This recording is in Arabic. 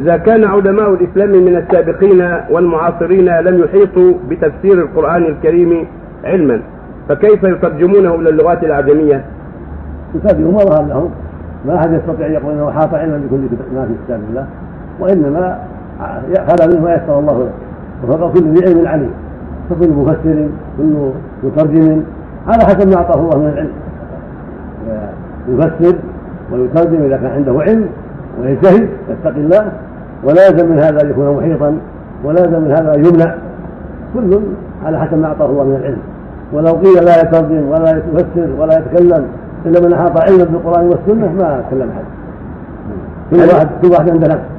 إذا كان علماء الإسلام من السابقين والمعاصرين لم يحيطوا بتفسير القرآن الكريم علما فكيف يترجمونه إلى اللغات الأعجمية؟ يترجم ما ظهر لهم ما أحد يستطيع أن يقول أنه حاط علما بكل ما في كتاب الله وإنما خلا منه ما يسر الله له. وفوق كل ذي علم عليم فكل مفسر كل مترجم على حسب ما أعطاه الله من العلم. يفسر ويترجم إذا كان عنده علم ويجتهد يتقي الله. ولا يلزم من هذا أن يكون محيطا ولا يلزم من هذا أن يمنع. كل على حسب ما أعطاه الله من العلم. ولو قيل لا يترجم ولا يفسر ولا يتكلم إلا من أحاط علما بالقرآن والسنة ما تكلم احد كل واحد كل واحد عنده نفس.